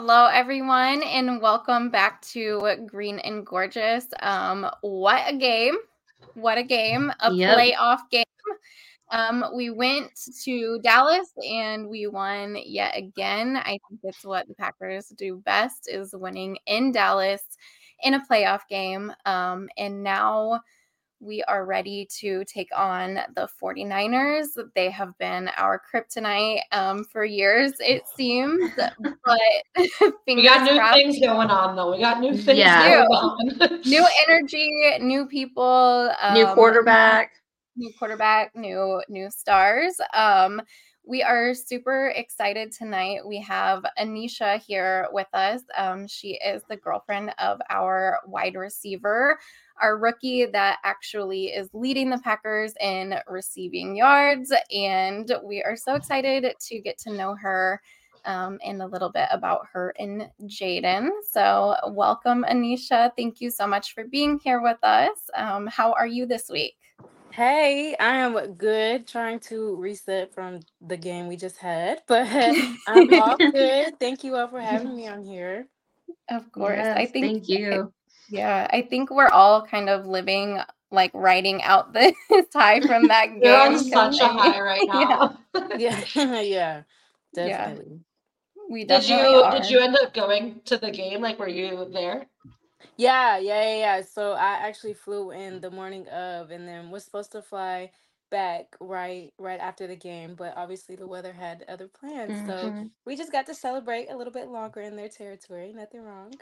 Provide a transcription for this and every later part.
Hello, everyone, and welcome back to Green and Gorgeous. Um, what a game! What a game! A Yep. playoff game. Um, we went to Dallas and we won yet again. I think it's what the Packers do best is winning in Dallas in a playoff game. Um, and now we are ready to take on the 49ers. They have been our kryptonite um, for years, it seems. But We got new crossed. things going on though. We got new things Yeah. going on. New energy, new people, New um, quarterback. new quarterback, new new stars. Um, we are super excited tonight. We have Aneisha here with us. Um, she is the girlfriend of our wide receiver, our rookie that actually is leading the Packers in receiving yards. And we are so excited to get to know her um, and a little bit about her and Jayden. So, welcome, Aneisha. Thank you so much for being here with us. Um, how are you this week? Hey, I am good. Trying to reset from the game we just had, but I'm all good. Thank you all for having me on here. Of course. I think Thank you. Yeah, I think we're all kind of living like writing out the tie from that game. You're on 'cause such a I mean, high right Yeah. now. Yeah, yeah, definitely. We Did you are. did you end up going to the game? Like were you there? Yeah, yeah, yeah, yeah. So I actually flew in the morning of, and then was supposed to fly back right right after the game, but obviously the weather had other plans, so Mhm. we just got to celebrate a little bit longer in their territory. Nothing wrong,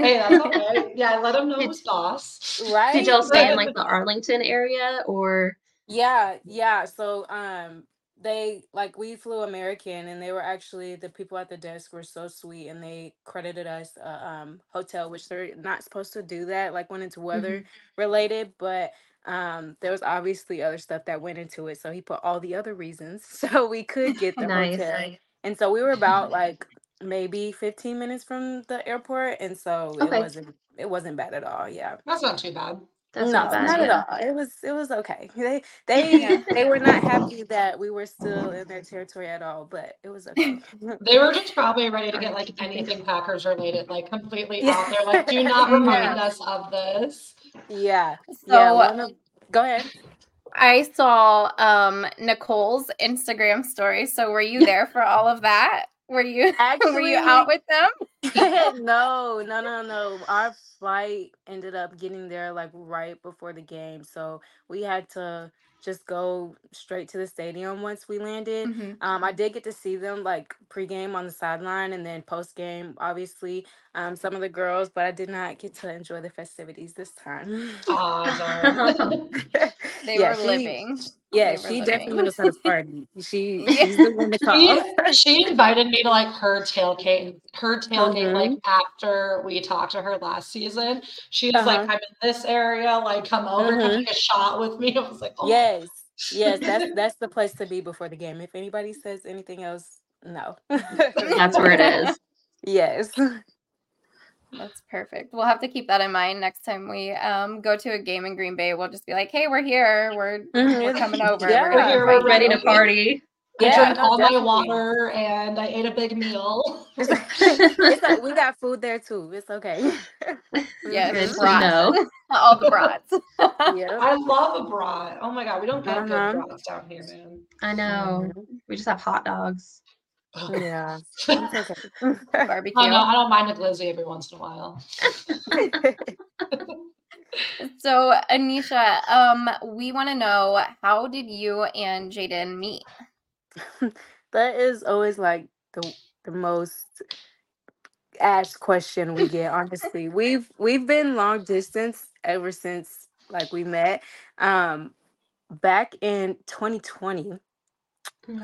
Hey, that's okay. Yeah, let them know who's boss. right? Did y'all stay in like the Arlington area or? Yeah, yeah. So um they like we flew American and they were actually the people at the desk were so sweet and they credited us a um hotel which they're not supposed to do that like when it's weather related but um there was obviously other stuff that went into it so he put all the other reasons so we could get the Nice. hotel and so we were about like maybe 15 minutes from the airport and so Okay. it wasn't it wasn't bad at all yeah That's not too bad. That's no, not bad. not at all. It was it was okay. They they Yeah. they were not happy that we were still in their territory at all, but it was okay. They were just probably ready to get like anything Packers related, like completely Yeah. out there. Like, do not remind Yeah. us of this. yeah. So yeah. One of, go ahead. I saw um Nicole's Instagram story. So were you there for all of that? Were you actually were you out with them? no, no, no, no. Our flight ended up getting there like right before the game, so we had to just go straight to the stadium once we landed. Mhm. Um, I did get to see them like pregame on the sideline and then postgame, obviously, um, some of the girls, but I did not get to enjoy the festivities this time. Aw, darn. They Yeah, were she- living. Yeah, she definitely knows how to party. She she's the one to call. she, she invited me to like her tailgate, her tailgate, like Mhm. after we talked to her last season. She was like, Uh-huh. I'm in this area, like come over, come Mhm. take a shot with me. I was like, oh Yes, yes, that's that's the place to be before the game. If anybody says anything else, no. That's where it is. Yes. That's perfect. We'll have to keep that in mind next time we um go to a game in Green Bay. We'll just be like, "Hey, we're here. We're we're Mhm. coming over. Yeah. We're We're here, we're Ready to party. I drank no, all my water and I ate a big meal. It's, it's like we got food there too. It's okay. Yes, Good to brats. know. All the brats. Yeah. I love a brat. Oh my god, we don't get Uh-huh. good brats down here, man. I know. We just have hot dogs. Ugh. Yeah. I It's okay. Barbecue. know, I don't mind a glizzy every once in a while. So, Aneisha, um, we want to know how did you and Jayden meet? that is always like the the most asked question we get honestly we've we've been long distance ever since like we met um back in 2020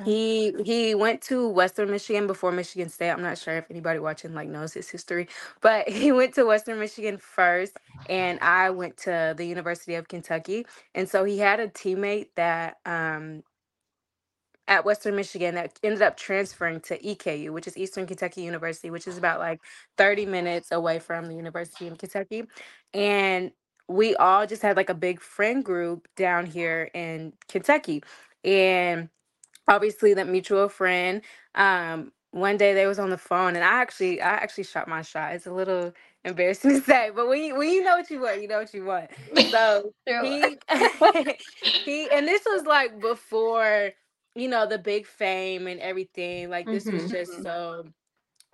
he he went to western michigan before michigan state i'm not sure if anybody watching like knows his history but he went to western michigan first and i went to the university of kentucky and so he had a teammate that um at Western Michigan that ended up transferring to EKU, which is Eastern Kentucky University, which is about like 30 minutes away from the University of Kentucky. And we all just had like a big friend group down here in Kentucky. And obviously that mutual friend um one day they was on the phone, and I actually I actually shot my shot. It's a little embarrassing to say, but when you when you know what you want, you know what you want. So True. he he and this was like before you know the big fame and everything. Like this was Mhm. just so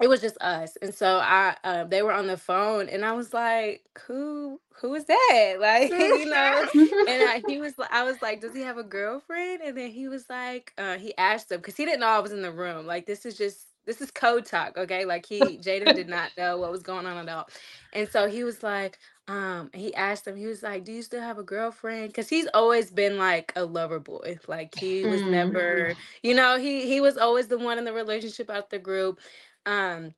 it was just us and so i uh, they were on the phone and i was like who who is that? Like you know and I, he was i was like does he have a girlfriend? And then he was like uh he asked him because he didn't know i was in the room like this is just this is code talk okay? Like he jayden did not know what was going on at all. And so he was like um he asked him he was like do you still have a girlfriend? Because he's always been like a lover boy like he was Mm. never you know he he was always the one in the relationship out the group um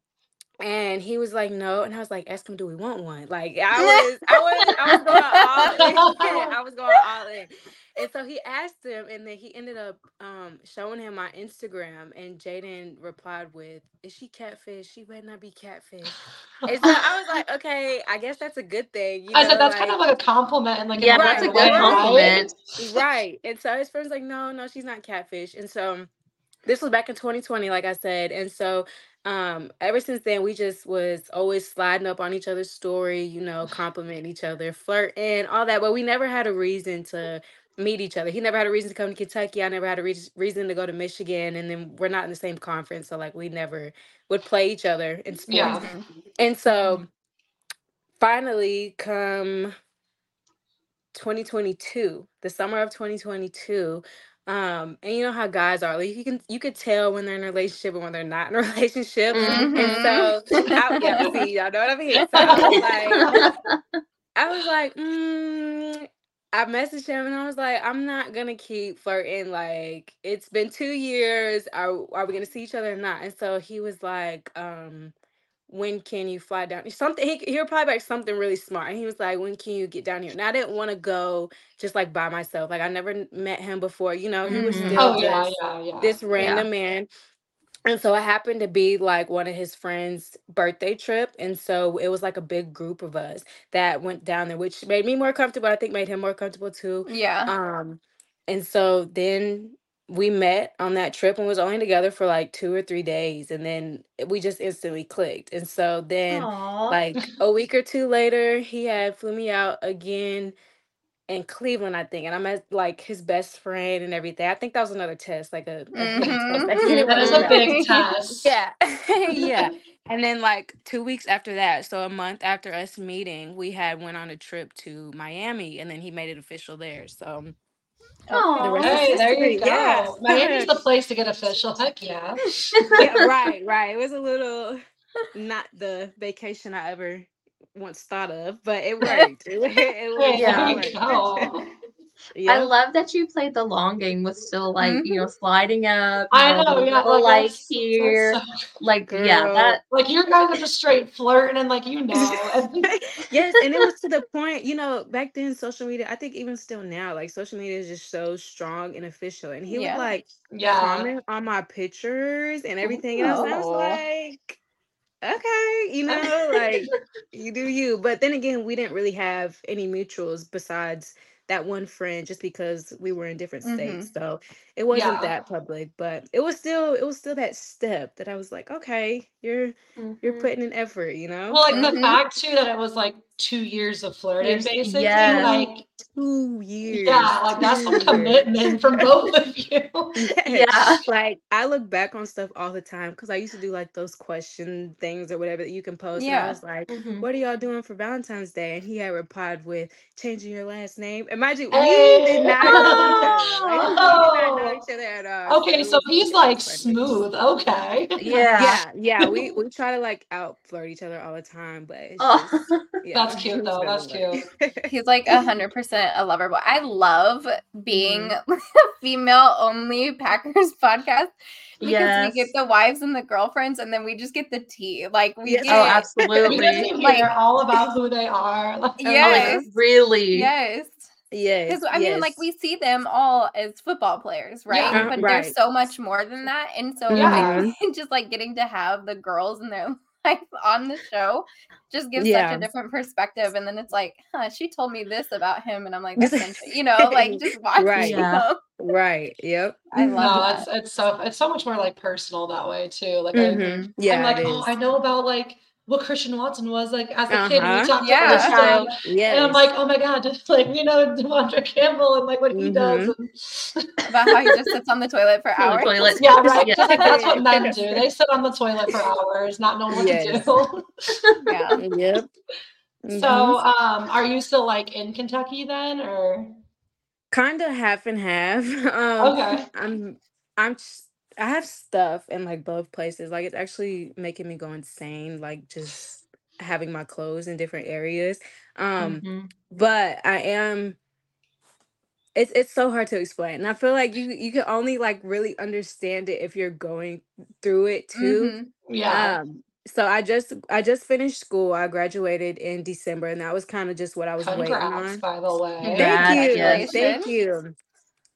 and he was like no and i was like ask him do we want one like i was i was i was going all in i was going all in and so he asked him and then he ended up um showing him my instagram and jayden replied with is she catfish she better not be catfish and so i was like okay i guess that's a good thing you I said that's like- kind of like a compliment and like yeah, in that's a good right? compliment. right. And so his friend's like, no, no, she's not catfish. And so this was back in 2020, like I said. And so um ever since then we just was always sliding up on each other's story, you know, complimenting each other, flirting, all that. But we never had a reason to meet each other. He never had a reason to come to Kentucky. I never had a reas- reason to go to Michigan. And then we're not in the same conference. So like we never would play each other in sports. Yeah. Mhm. And so finally, come 2022, the summer of 2022, um, and you know how guys are, like you can you could tell when they're in a relationship and when they're not in a relationship. And Mhm. so I, yeah, see, y'all know what I mean. So I was like, I was like, mm, I messaged him and I was like, I'm not gonna keep flirting. Like, it's been two years. Are are we gonna see each other or not? And so he was like, um, when can you fly down? Something he he replied back something really smart. And he was like, When can you get down here? And I didn't want to go just like by myself. Like I never n- met him before. You know, he was Mhm. still Oh yeah, just yeah, yeah. this random man. And so it happened to be like one of his friends' birthday trip. And so it was like a big group of us that went down there, which made me more comfortable. I think made him more comfortable too. Yeah. Um, and so then we met on that trip and was only together for like two or three days. And then we just instantly clicked. And so then Aw. like a week or two later, he had flew me out again in Cleveland, I think, and I met like his best friend and everything. I think that was another test, like a, a test Mhm. didn't that want a big test. yeah, yeah. And then like two weeks after that, so a month after us meeting, we had went on a trip to Miami, and then he made it official there. So Aw. the Hey, there you go. Yeah. Miami's the place to get official. Heck yeah. yeah, right, right. It was a little not the vacation I ever once thought of, but it worked. It, it, it Yeah. there worked. You go. I love that you played the long game with still like you know mm-hmm. sliding up. I know, the yeah, little, like, like here, so- like yeah, that like you guys are just straight flirting and like you know. Yes, and it was to the point, you know, back then social media, I think even still now, like social media is just so strong and official. And he Yeah. would like yeah. comment on my pictures and everything. And I was, I was Oh. like, okay, you know, like you do you. But then again, we didn't really have any mutuals besides that one friend just because we were in different states. So it wasn't Yeah. that public, but it was still it was still that step that I was like, okay, you're you're Mhm. putting an effort, you know? Well, like the Mhm. fact too that it was like two years of flirting, Years- basically. yes. Like two years. yeah, like that's some commitment from both of you. Yeah. Like I look back on stuff all the time because I used to do like those question things or whatever that you can post. And Yeah. I was like, Mhm. what are y'all doing for Valentine's Day? And he had replied with changing your last name. Imagine we Hey. did not know each other. Like, we did not know Oh. each other at all. Okay, it so he's like was funny. smooth. Okay. Yeah. Yeah, yeah. We we try to like out flirt each other all the time, but it's Oh. just, yeah, That's cute, though. That's cute. He's like a hundred percent a lover boy. I love being Mm-hmm. a female only Packers podcast because yes. we get the wives and the girlfriends, and then we just get the tea. Like we Yes. get, oh, absolutely. to Like- hear all about who they are. Like, Oh, like, yes, really. yes. yes. Because I mean, like we see them all as football players, right? Yeah. but Right. there's so much more than that, and so Yeah. like, just like getting to have the girls and their life on the show just gives such a different perspective. And then it's like, huh, she told me this about him, and I'm like, you know, like just watch Right. you Yeah. Right. Yep. I No, love that's that. it's so it's so much more like personal that way too. Like I, Mhm. Yeah. I'm like, oh, is. I know about like what Christian Watson was like as a kid. And Uh-huh. we talked Yeah. about his child. Yes. And I'm like, oh my god, just like we know De'Vondre Campbell and like what he does. Mm-hmm. And... About how he just sits on the toilet for On the hours. toilet. yeah, right. Yeah. Just like that's what men do. They sit on the toilet for hours, not knowing what Yes. to do. Yeah. yep. so, Mhm. um, are you still like in Kentucky then, or kind of half and half. Um, Okay. I'm I'm s- I have stuff in like both places. Like it's actually making me go insane. Like just having my clothes in different areas. Um, Mhm. but I am. It's it's so hard to explain, and I feel like you you can only like really understand it if you're going through it too. Mhm. yeah? Um, so I just I just finished school. I graduated in December, and that was kind of just what I was waiting Congrats, on. by the way. Congrats. Thank you. yes. Thank you.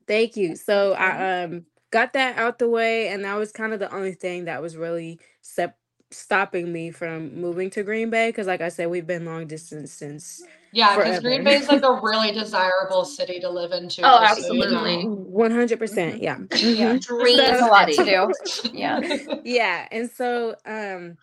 Thank you. So I um got that out the way and that was kind of the only thing that was really sep- stopping me from moving to Green Bay because like I said we've been long distance since Yeah, because Green. Bay is like a really desirable city to live into. Oh, just so you know. absolutely. 100% yeah. Yeah. Mhm. Dream There's a lot to do. Yeah. yeah and so um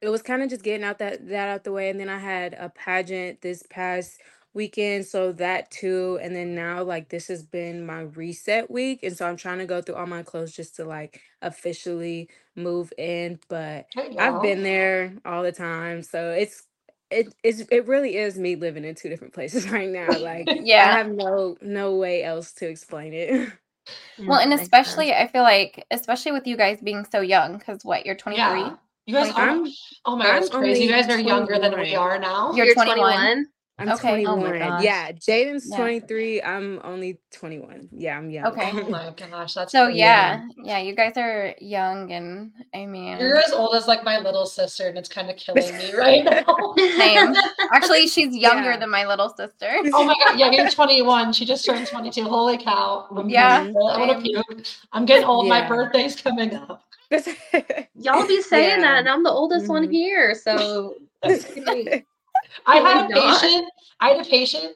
it was kind of just getting out that that out the way and then i had a pageant this past weekend so that too and then now like this has been my reset week and so i'm trying to go through all my clothes just to like officially move in but There you i've been there all the time so it's it is it really is me living in two different places right now like yeah i have no no way else to explain it Well, and especially, sense. I feel like, especially with you guys being so young, because what, you're 23? Yeah. You guys, are I'm- oh my god, it's crazy. You guys are younger than we are now. You're 21? I'm Okay. Oh my 21. gosh. yeah, Jayden's Yeah. 23. I'm only 21. Yeah, I'm young. Okay. Oh my gosh, that's So, crazy. yeah, yeah, you guys are young, and I mean, You're as old as like my little sister, and it's kind of killing me right now. Same. actually, she's younger Yeah. than my little sister. Oh my god, yeah, you're 21. She just turned 22. Holy cow. I'm Yeah, I want same. to puke. I'm getting old. My Yeah. birthday's coming up. Y'all be saying Yeah. that, and I'm the oldest one Mhm. here, so I had a patient. I had a patient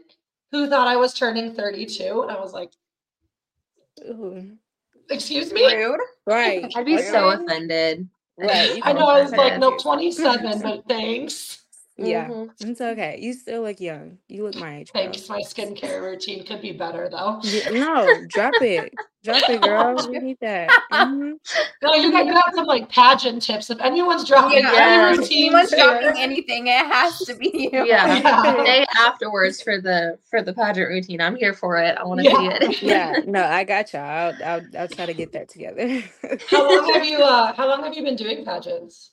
who thought I was turning 32, and I was like, Ooh, "Excuse me." Rude. right. I'd be so offended. Right. I know. I was like, offend "No, you. 27, but thanks." Yeah, Mhm. it's okay. You still look young. You look my age. girl. Thanks. My skincare routine could be better though. Yeah, no, drop it. Drop it, girl. We need that. Mhm. No, you got you have some like pageant tips. If anyone's dropping Yeah. any If routines, anyone's dropping anything, it has to be you. Yeah. Yeah. Day afterwards for the for the pageant routine. I'm here for it. I want to Yeah. see it. Yeah, no, I got y'all. I'll, I'll, I'll try to get that together. How long have you uh how long have you been doing pageants?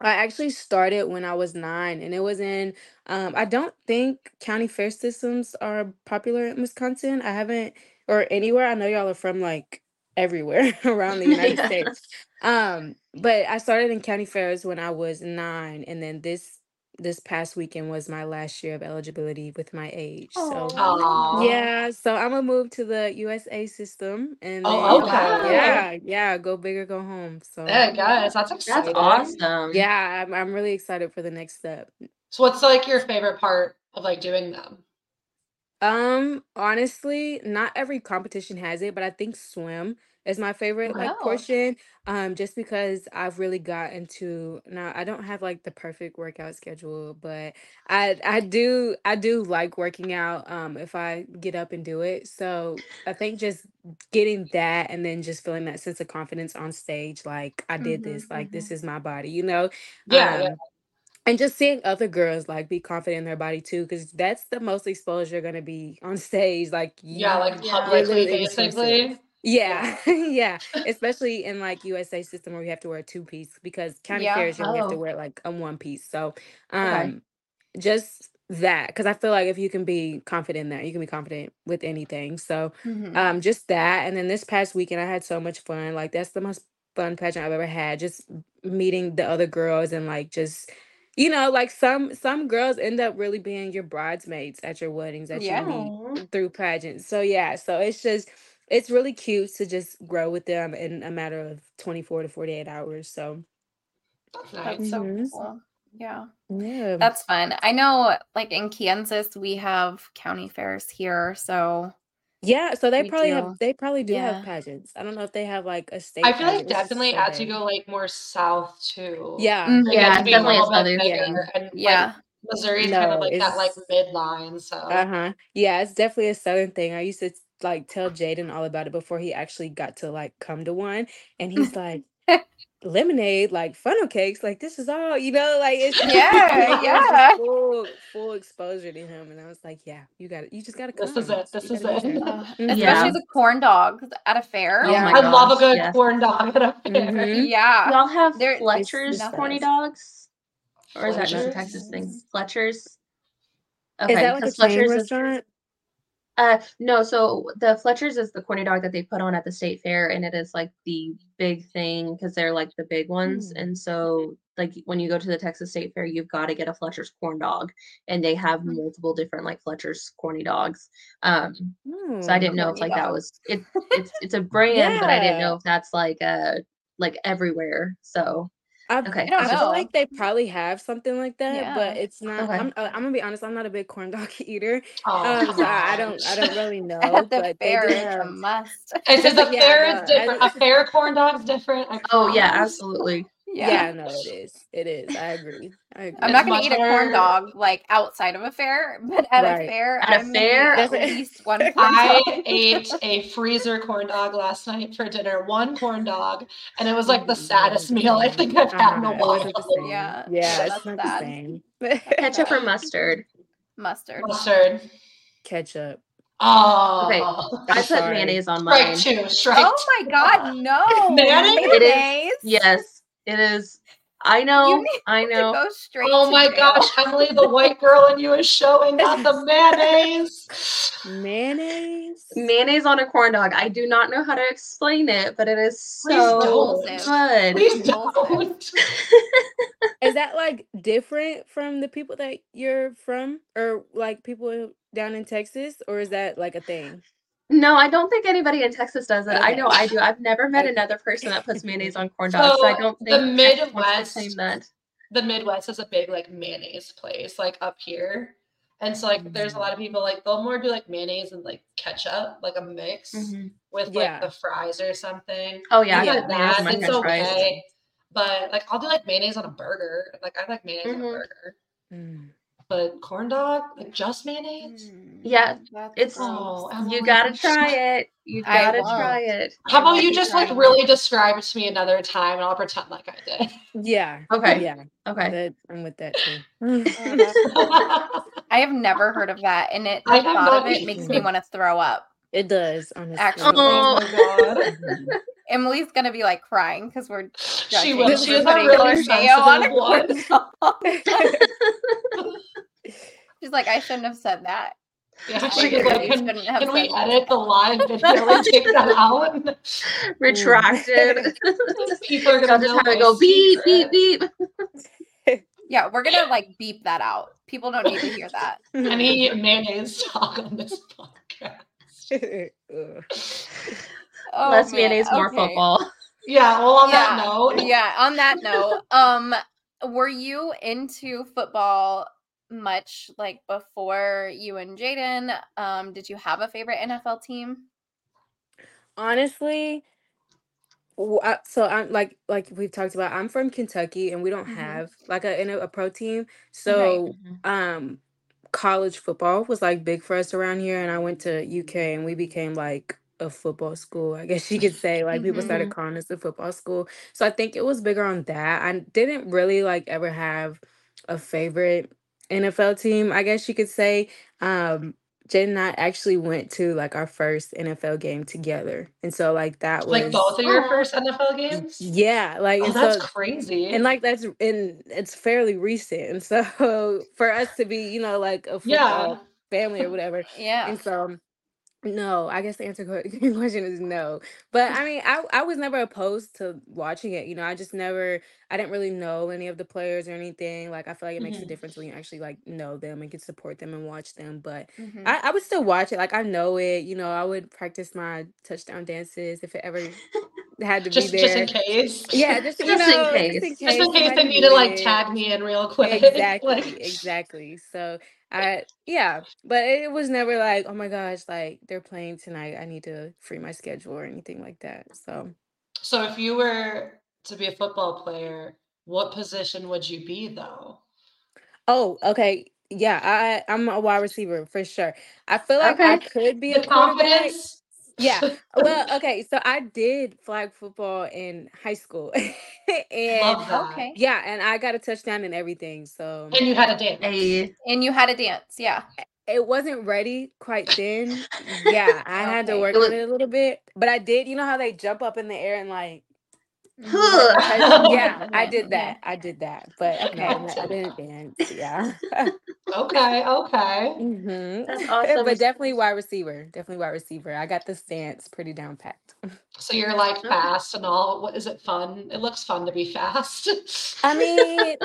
I actually started when I was nine, and it was in. Um, I don't think county fair systems are popular in Wisconsin. I haven't, or anywhere. I know y'all are from like everywhere around the United Yeah. States. Um, but I started in county fairs when I was nine, and then this this past weekend was my last year of eligibility with my age. So Aw. yeah, so I'm gonna move to the USA system, and Oh, then, okay. yeah, yeah, go big or go home. So Hey guys, that's That's exciting. awesome. yeah, I'm, I'm really excited for the next step. So what's like your favorite part of like doing them? Um, honestly, not every competition has it, but I think swim is my favorite like Wow. portion. Um, just because I've really got into now I don't have like the perfect workout schedule, but I I do I do like working out um if I get up and do it. So I think just getting that and then just feeling that sense of confidence on stage, like I did Mhm, this, like this mhm. is my body, you know? Yeah, yeah. Um, and just seeing other girls like be confident in their body too, because that's the most exposure you're gonna be on stage. Like Yeah, you- like Yeah. publicly expensive. basically. Yeah, yeah. Especially in like USA system where you have to wear a two piece because county Yeah. fairs you only have to Oh. wear like a one piece. So Okay. um just that because I feel like if you can be confident in that, you can be confident with anything. So Mhm. um just that and then this past weekend i had so much fun like that's the most fun pageant i've ever had just meeting the other girls and like just you know like some some girls end up really being your bridesmaids at your weddings that you meet through pageants so yeah so it's just it's really cute to just grow with them in a matter of 24 to 48 hours so That's That's nice. so Mhm. cool. Yeah. Yeah. That's fun. I know like in Kansas we have county fairs here, so Yeah, so they probably do. have they probably do Yeah. have pageants. I don't know if they have like a state I feel like pageant. It's definitely so as you go like more south too. Yeah. Mhm. They Yeah, get to be definitely a little southern bigger, thing. and like, yeah. Missouri's kind of like that like midline. So Uh-huh. Yeah, it's definitely a southern thing. I used to like tell Jayden all about it before he actually got to like come to one. And he's like, lemonade, like funnel cakes, like this is all, you know, like it's Yeah, it was yeah. full full exposure to him. And I was like, Yeah, you got it. You just gotta come. This is it, this You is it. Uh, Mhm. especially Yeah. the corn dogs at a fair. Oh Yeah. my I love a good yes. corn dog at a fair. Mhm. Yeah. Y'all have There- Fletcher's corny dogs? Or is that just a Texas thing? Fletcher's? Is that like a because chain Fletcher's is restaurant? Uh, no, so the Fletcher's is the corny dog that they put on at the state fair, and it is like the big thing because they're like the big ones. Hmm. And so, like when you go to the Texas State Fair, you've got to get a Fletcher's corn dog, and they have Hmm. multiple different like Fletcher's corny dogs. Um, so I Oh. didn't know if like that was it. It's it's a brand, but I didn't know if that's like uh like everywhere. So I, Okay. I don't I feel know. like they probably have something like that, Yeah. but it's not. Okay. I'm, uh, I'm gonna be honest. I'm not a big corn dog eater, Oh, um, so I, I don't. I don't really know. At the but they fair, do it's a have. must. I said the Yeah, fair no, is different. I- A fair corn dog's different. I oh yeah, promise. absolutely. Yeah. no, it is. It is. I agree. I agree. I'm not gonna much eat a corn dog like outside of a fair, but at Right. a fair, At a I'm gonna fair? at least one corn I dog. ate a freezer corn dog last night for dinner. One corn dog, and it was like the saddest meal I think I've had in a Uh-huh, while. wasn't the same. Yeah, Yeah, yeah, it's that's not the same. Ketchup or mustard? Mustard. Mustard. Ketchup. Oh, Okay. I'm put mayonnaise on mine. strike two. Strike Oh my god, no! Mayonnaise? It is- Mayonnaise? Yes, it is. I know. I know. go straight. Oh my jail. gosh, Emily, the white girl in you is showing, not the mayonnaise. Mayonnaise. Mayonnaise on a corn dog. I do not know how to explain it, but it is so don't. good. Please don't. Is that like different from the people that you're from, or like people down in Texas, or is that like a thing? No, I don't think anybody in Texas does it. I know I do. I've never met another person that puts mayonnaise on corn dogs, so I don't think the Midwest- claim that. the Midwest is a big like mayonnaise place, like up here. And so like there's a lot of people like they'll more do like mayonnaise and like ketchup, like a mix with like Yeah. the fries or something. Oh yeah, I Things put like mayonnaise that. It's French fries. okay. But like I'll do like mayonnaise on a burger. Like I like mayonnaise on a Mhm. burger. Mm. But corn dog, like just mayonnaise? Mm, Yeah, that's it's- gross. Oh, You gotta try it. You gotta try it. How about you just like really describe it to me another time and I'll pretend like I did. Yeah. Okay. Yeah. Okay. That, I'm with that too. I have never heard of that, and it the I thought of not it makes me want to throw up. it does, honestly. Actually. Oh. my god. Emily's gonna be like crying because we're She judging will. She has a putting really mayo on sensitive a corn one. dog. She's like, I shouldn't have said that. Yeah, I she agree. like, can, can we that. edit the live video and take that out? Retracted. People are gonna just have it my go beep, beep, beep. Yeah, we're gonna like beep that out. People don't need to hear that. Any mayonnaise talk on this podcast. Ugh. Oh, Less man, mayonnaise, more okay. football. Yeah. Well, on that note, yeah on that note um were you into football much like before you and jayden um did you have a favorite nfl team Honestly, so I'm like like we've talked about. I'm from Kentucky, and we don't Mhm. have like a in a, a pro team. So um, college football was like big for us around here, and I went to UK, and we became like a football school. I guess you could say like people started calling us the football school. So I think it was bigger on that. I didn't really like ever have a favorite NFL team. I guess you could say. Um, Jayden and I actually went to like our first NFL game together, and so like that was like both of your Aw. first NFL games. yeah, like Oh, and that's so crazy. and like that's and it's fairly recent, and so for us to be you know like a football yeah. family or whatever, yeah and so no, I guess the answer to your question is no. But I mean, I I was never opposed to watching it. You know, I just never I didn't really know any of the players or anything. Like I feel like it makes a Mhm. difference when you actually like know them and can support them and watch them. But Mhm. I, I would still watch it. Like I know it. You know, I would practice my touchdown dances if it ever had to just be just there. in case. Yeah, just, you Just in know, case. just in case, Just in case they somebody need to like needed. tag me in real quick. Exactly, Like- exactly. So I yeah, but it was never like, oh my gosh, like they're playing tonight. I need to free my schedule or anything like that. So So if you were to be a football player, what position would you be though? oh, okay. Yeah, I I'm a wide receiver for sure. I feel like I Okay. could be The a quarterback. confidence. Yeah. Well, okay, so I did flag football in high school. and Okay. yeah, and I got a touchdown and everything. So And you had a dance. A And you had a dance, yeah. it wasn't ready quite then. Yeah, I had to work was- on it a little bit, but I did. You know how they jump up in the air and like, Huh. yeah, I did that. I did that, but Okay. I didn't dance. Yeah, Okay, okay. hmm That's awesome. but definitely wide receiver. Definitely wide receiver. I got the stance pretty down packed. So you're like fast and all. What is it fun? It looks fun to be fast. I mean,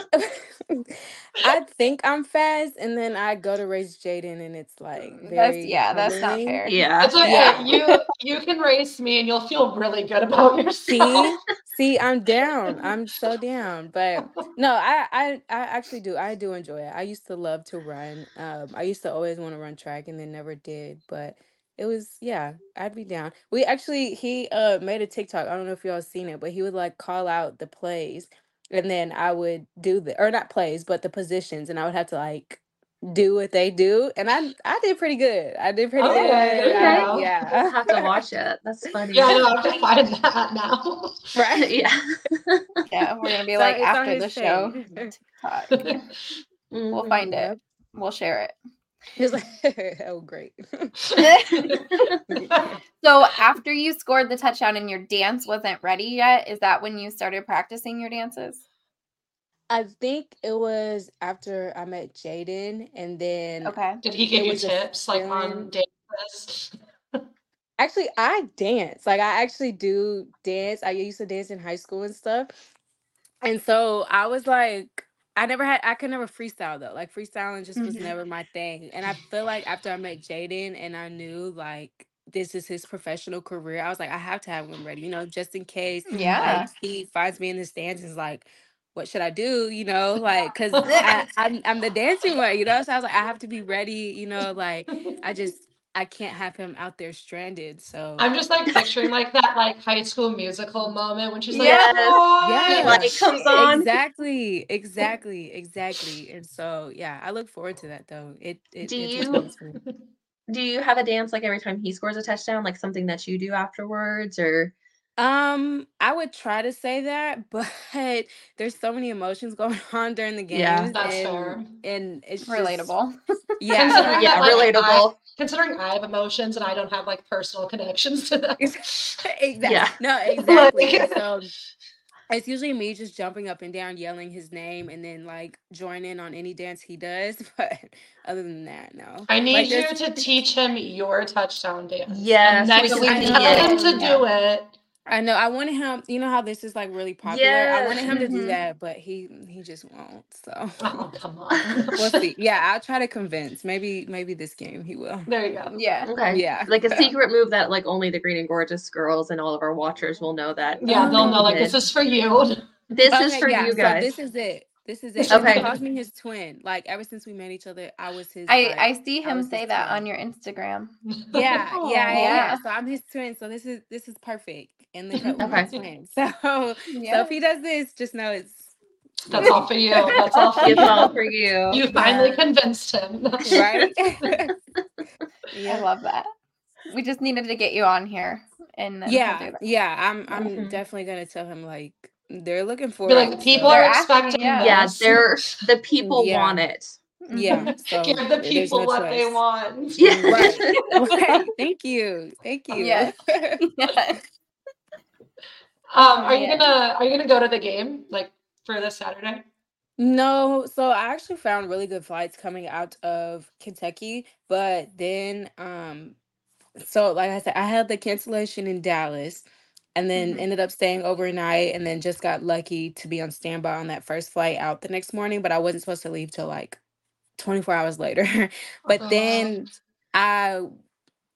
I think I'm fast, and then I go to race Jayden, and it's like That's very yeah, that's not fair. yeah. it's okay. Yeah. You you can race me and you'll feel really good about See, yourself. see, I'm down. I'm so down. But no, I, I, I actually do. I do enjoy it. I used to love to run. Um, I used to always want to run track, and then never did. But it was, yeah, I'd be down. We actually, he uh made a TikTok. I don't know if y'all seen it, but he would like call out the plays, and then I would do the or not plays, but the positions, and I would have to like do what they do, and I, I did pretty good. I did pretty Okay, good. okay. I- I'll yeah, have to watch it. That's funny. Yeah, I know. I have to find that now. right. yeah. Yeah, we're gonna be So like after the show. page. TikTok. We'll Mhm. find it. We'll share it. He's like, oh, great. So after you scored the touchdown and your dance wasn't ready yet, is that when you started practicing your dances? I think it was after I met Jayden, and then Okay. Did he give It you was a tips like on feeling- dances? actually I dance. Like I actually do dance. I used to dance in high school and stuff. And so I was like, I never had I could never freestyle though. Like freestyling just was Mhm. never my thing. And I feel like after I met Jayden and I knew like this is his professional career, I was like, I have to have him ready, you know, just in case Yeah. like he finds me in the stands and is like, what should I do? You know, like because I'm I'm the dancing one, you know. So I was like, I have to be ready, you know, like I just I can't have him out there stranded. So I'm just like picturing like that like high school musical moment when she's like, Yes. "Boy!" Yeah. Light comes on. Exactly, exactly, exactly. And so yeah, I look forward to that though. It it, Do it you- Do you have a dance like every time he scores a touchdown, like something that you do afterwards, or Um, I would try to say that, but there's so many emotions going on during the games. Yeah. That's and, fair. And it's just- Relatable. yeah. Considering yeah, that, like, relatable. Considering I have emotions and I don't have like personal connections to them. exactly. Yeah. No, exactly. Like- so it's usually me just jumping up and down, yelling his name, and then like join in on any dance he does. But other than that, no. I need Like, you to teach him your touchdown dance. Yes, And next we week, can tell him it. to do it. I know. I wanted him. You know how this is like really popular. I wanted him to do mm-hmm. that, but he mm, he just won't. So Oh, come on. we'll see. Yeah, I'll try to convince. Maybe maybe this game he will. There you go. Yeah. okay, Yeah. like a secret move that like only the Green and Gorgeous girls and all of our watchers will know that. Yeah, they'll oh, know like this is for you. This is for yeah, you so guys. this is it. This is it. Okay. Okay. He calls me his twin. Like ever since we met each other, I was his. I like- I see him was say that twin. on your Instagram. Yeah, yeah, yeah, yeah. Yeah. So I'm his twin. So this is this is perfect. And the cup Okay. twin. So so Yeah. if he does this, just know it's That's all for you. That's all for It's you. all for you. You finally Yeah. convinced him. right. I love that. We just needed to get you on here and yeah, yeah. I'm I'm Mhm. definitely gonna tell him like they're looking for Be it, like, people so- are They're expecting yeah. yeah, they're the people Yeah. want it. yeah. So Give the people no what they want. Yeah. Right. right. Thank you. Thank you. Yes. Yeah. Um, are you Yeah. gonna are you gonna go to the game like for this Saturday? No, so I actually found really good flights coming out of Kentucky, but then um so like I said, I had the cancellation in Dallas and then Mhm. ended up staying overnight and then just got lucky to be on standby on that first flight out the next morning, but I wasn't supposed to leave till like 24 hours later. but Oh. then I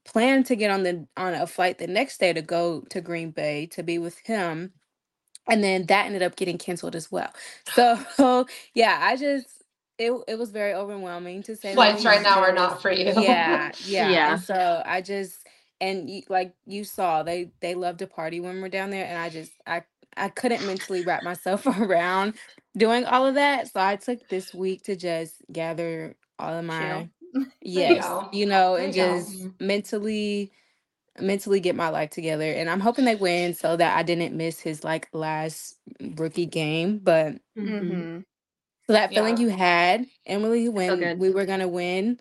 planned to get on the on a flight the next day to go to Green Bay to be with him. And then that ended up getting canceled as well. So yeah, I just it it was very overwhelming to say Flights right least, now are not for you. yeah yeah Yeah. and so i just and you, like you saw they they love to party when we're down there and i just i i couldn't mentally wrap myself around doing all of that so i took this week to just gather all of my yes go. you know and you just mentally mentally get my life together and i'm hoping they win so that i didn't miss his like last rookie game but Mhm. Mhm. so that feeling Yeah. you had, Emily, when we were gonna win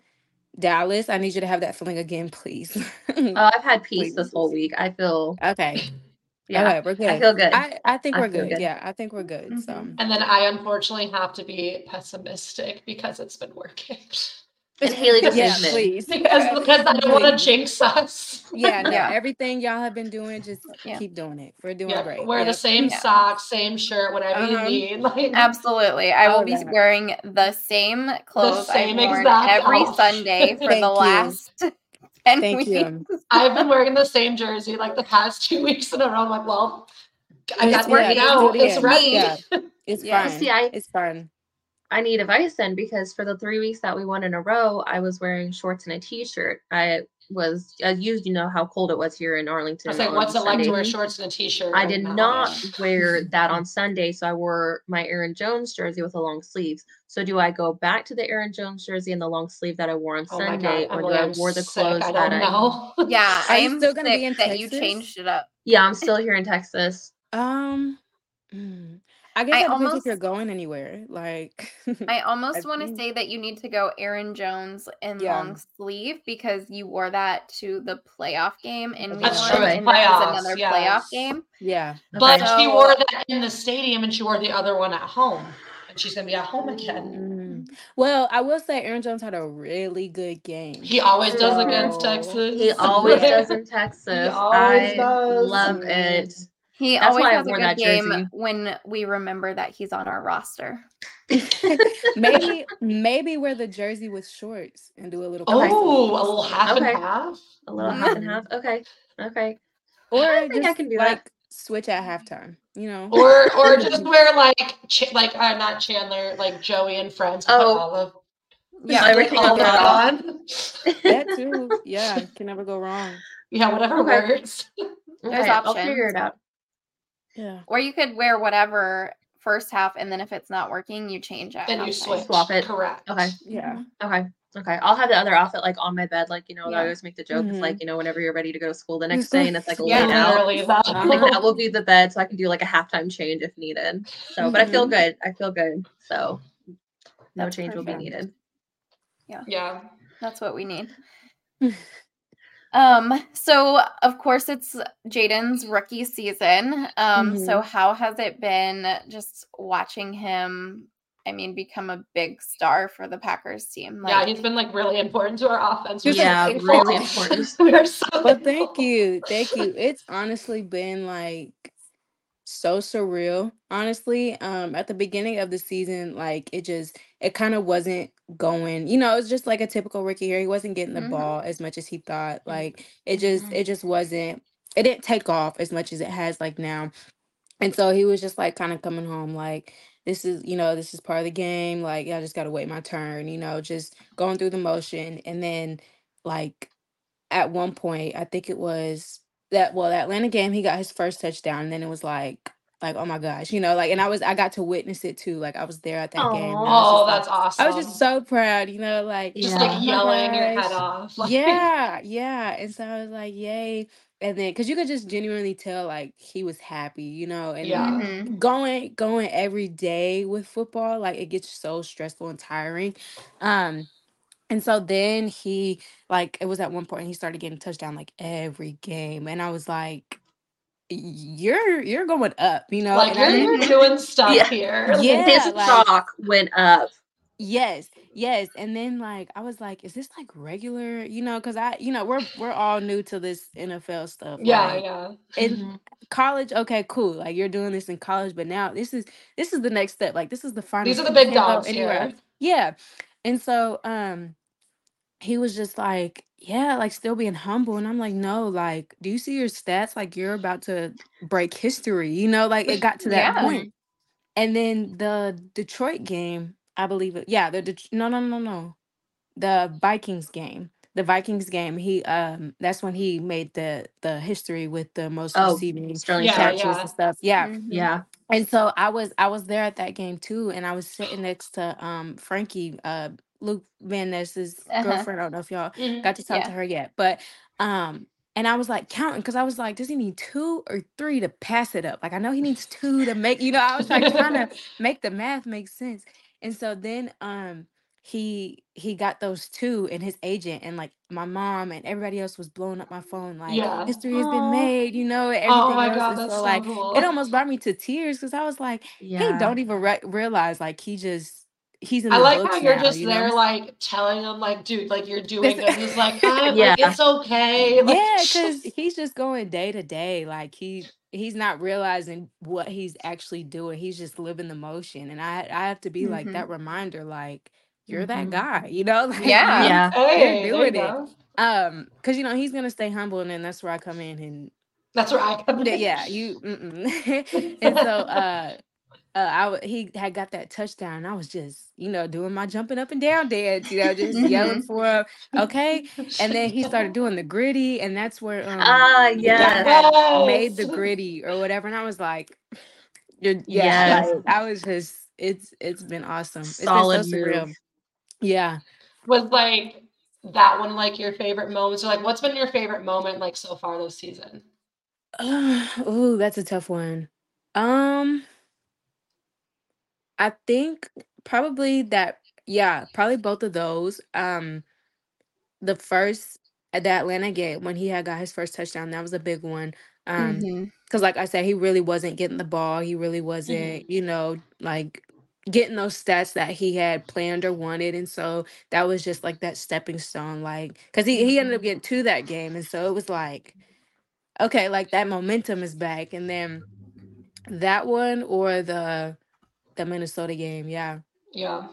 Dallas, I need you to have that feeling again, please. Oh, I've had peace this whole week. I feel okay. yeah. Okay, we're good. I feel good. I, I think I we're good. good. Yeah, I think we're good. So Mhm. And then I unfortunately have to be pessimistic because it's been working. and Haley just yeah, admit. pleast because because I don't want to jinx us. Yeah, no, Yeah. everything y'all have been doing, just Yeah. keep doing it. We're doing Yeah, great. wear the same Yeah. socks, same shirt, whatever Uh-huh. you need. Like Absolutely. I will be that. wearing the same clothes same I've worn exact every outfit. Sunday for Thank the you. last 10 Thank weeks. you. I've been wearing the same jersey like the past two weeks in a row. I'm like, well, I got working working out. do It's again. ready. Yeah. It's Yeah. fine. See, It's fine. I need advice then because for the three weeks that we won in a row, I was wearing shorts and a t-shirt. I was as used, you know how cold it was here in Arlington. I was like, what's it like to wear shorts and a t-shirt? I and did not- not wear that on Sunday, so I wore my Aaron Jones jersey with the long sleeves. So do I go back to the Aaron Jones jersey and the long sleeve that I wore on Oh Sunday, or do I I'm wear the clothes I that don't I? know. Yeah, I'm still gonna be in that you changed it up. Yeah, I'm still here in Texas. Um mm, I guess I that depends almost- if you're going anywhere. Like I almost want to say that you need to go Aaron Jones in Yeah. long sleeve because you wore that to the playoff game and we That's won, true. and this Playoffs, another yes. playoff game. yeah. But Okay. she wore that in the stadium and she wore the other one at home. And she's gonna be at home again. Mm. Well, I will say Aaron Jones had a really good game. He always does against Texas. He always does in Texas. always I does. love it. He That's always has a good game jersey. when we remember that he's on our roster. maybe maybe wear the jersey with shorts and do a little Oh, a little half Okay. and half. A little half and half. Okay. Okay. or I think I can do that. like switch at halftime. You know, Or or just wear like Ch- like uh, not Chandler, like Joey and Friends. put Oh. olive. Yeah, Just everything olive on on. that too. Yeah, can never go wrong. Yeah, whatever Okay. works. Okay, I'll figure it out. Yeah. Or you could wear whatever first half, and then if it's not working, you change it. Then you switch. Swap it. Correct. Okay. Yeah. Okay. Okay. I'll have the other outfit like on my bed, like you know, Yeah. I always make the joke. It's Mhm. like you know, whenever you're ready to go to school the next day, and it's like Yeah, laid out. Literally that. Like that will be the bed, so I can do like a halftime change if needed. So, but I feel Mhm. good. I feel good. So, no That's change will be needed. Yeah. Yeah. That's what we need. um, so of course it's Jayden's rookie season. Um, so how has it been just watching him? I mean, become a big star for the Packers team. yeah, he's been like really important to our offense. which is Yeah, thankful. really important. we are so Well, thank you. Thank you. It's honestly been like so surreal, honestly. Um, at the beginning of the season, like it just it kind of wasn't going, you know, it was just like a typical rookie year. He wasn't getting the Mhm. ball as much as he thought. Like it just Mhm. it just wasn't it didn't take off as much as it has like now. And so he was just like kind of coming home like this is, you know, this is part of the game. Like I just gotta wait my turn, you know, just going through the motion. And then like at one point, I think it was that well, that Atlanta game, he got his first touchdown, and then it was like like oh my gosh, you know, like and I was I got to witness it too. Like I was there at that game. and I was Oh, just, like- that's awesome. I was just so proud, you know, like just Yeah. like "Oh yelling your head off. Like, Yeah, yeah. And so I was like, yay. And then because you could just genuinely tell like he was happy, you know, and Yeah. Mhm. going going every day with football, like it gets so stressful and tiring. Um and so then he like it was at one point he started getting touchdown like every game. And I was like, You're you're going up, you know. Like and you're didn't- doing stuff Yeah. here. Yeah. His like- stock went up. Yes, yes. And then like I was like, is this like regular? You know, because I, you know, we're we're all new to this NFL stuff. Yeah, like, yeah. In Mhm. college, okay, cool. Like you're doing this in college, but now this is this is the next step. Like this is the final. These are the big dogs anywhere here. Yeah. And so um he was just like, yeah, like still being humble. And I'm like, no, like, do you see your stats? Like you're about to break history, you know, like it got to that Yeah. point. And then the Detroit game, I believe it. Yeah, the Det- no, no, no, no, the Vikings game. The Vikings game. He um, that's when he made the the history with the most Oh, receiving Sterling Yeah, Shepard. catches yeah. and stuff. Yeah, Mhm. Yeah. and so I was I was there at that game too, and I was sitting next to um Frankie, uh Luke Van Ness's Uh-huh. girlfriend. I don't know if y'all Mhm. got to talk Yeah. to her yet, but um, and I was like counting because I was like, does he need two or three to pass it up? Like I know he needs two to make, you know, I was like trying to make the math make sense. And so then um he he got those two and his agent and like my mom and everybody else was blowing up my phone like Yeah. history has been Aw. made, you know, and Oh everything my else. god, And that's so so like cool. it almost brought me to tears because I was like, Yeah. he don't even re- realize like he just he's in I like how you're now, just you there, like telling him, like, dude, like you're doing This- good. He's like, I'm, Yeah. like, it's okay. Like, yeah, because he's just going day to day. Like he he's not realizing what he's actually doing. He's just living the motion, and I I have to be like Mhm. that reminder, like you're that Mhm. guy, you know? Like, Yeah. Yeah. hey, there you doing it. go. Um, because you know he's gonna stay humble, and then that's where I come in, and That's where I come in. yeah, you. And so uh. Uh, I w- he had got that touchdown. and I was just, you know, doing my jumping up and down dance, you know, just yelling for him. Okay, and then he started doing the griddy, and that's where um Ah, the guy yes. made the griddy or whatever, and I was like, you're, yeah, Yes. like, I was just, it's it's been awesome. Solid it's been so surreal. move. Yeah. Was like that one like your favorite moments or like, what's been your favorite moment like so far this season? ooh, that's a tough one. Um, I think probably that. Yeah, probably both of those. Um, the first at the Atlanta game when he had got his first touchdown, that was a big one. Um, Mhm. because like I said, he really wasn't getting the ball. He really wasn't, you know, like getting those stats that he had planned or wanted. And so that was just like that stepping stone, like because he, he ended up getting to that game. And so it was like, okay, like that momentum is back. And then that one or the the Minnesota game, yeah. Yeah.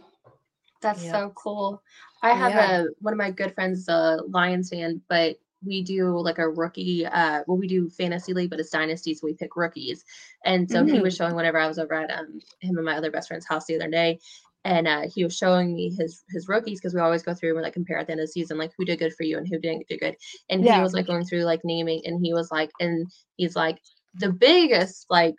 That's Yep. so cool. I have Yeah. a one of my good friends, is a Lions fan, but we do like a rookie. Uh, well, we do fantasy league, but it's dynasty, so we pick rookies. And so he was showing whenever I was over at um him and my other best friend's house the other day, and uh, he was showing me his his rookies because we always go through and like compare at the end of the season, like who did good for you and who didn't do good. And he Yeah. was like going through like naming, and he was like, and he's like the biggest like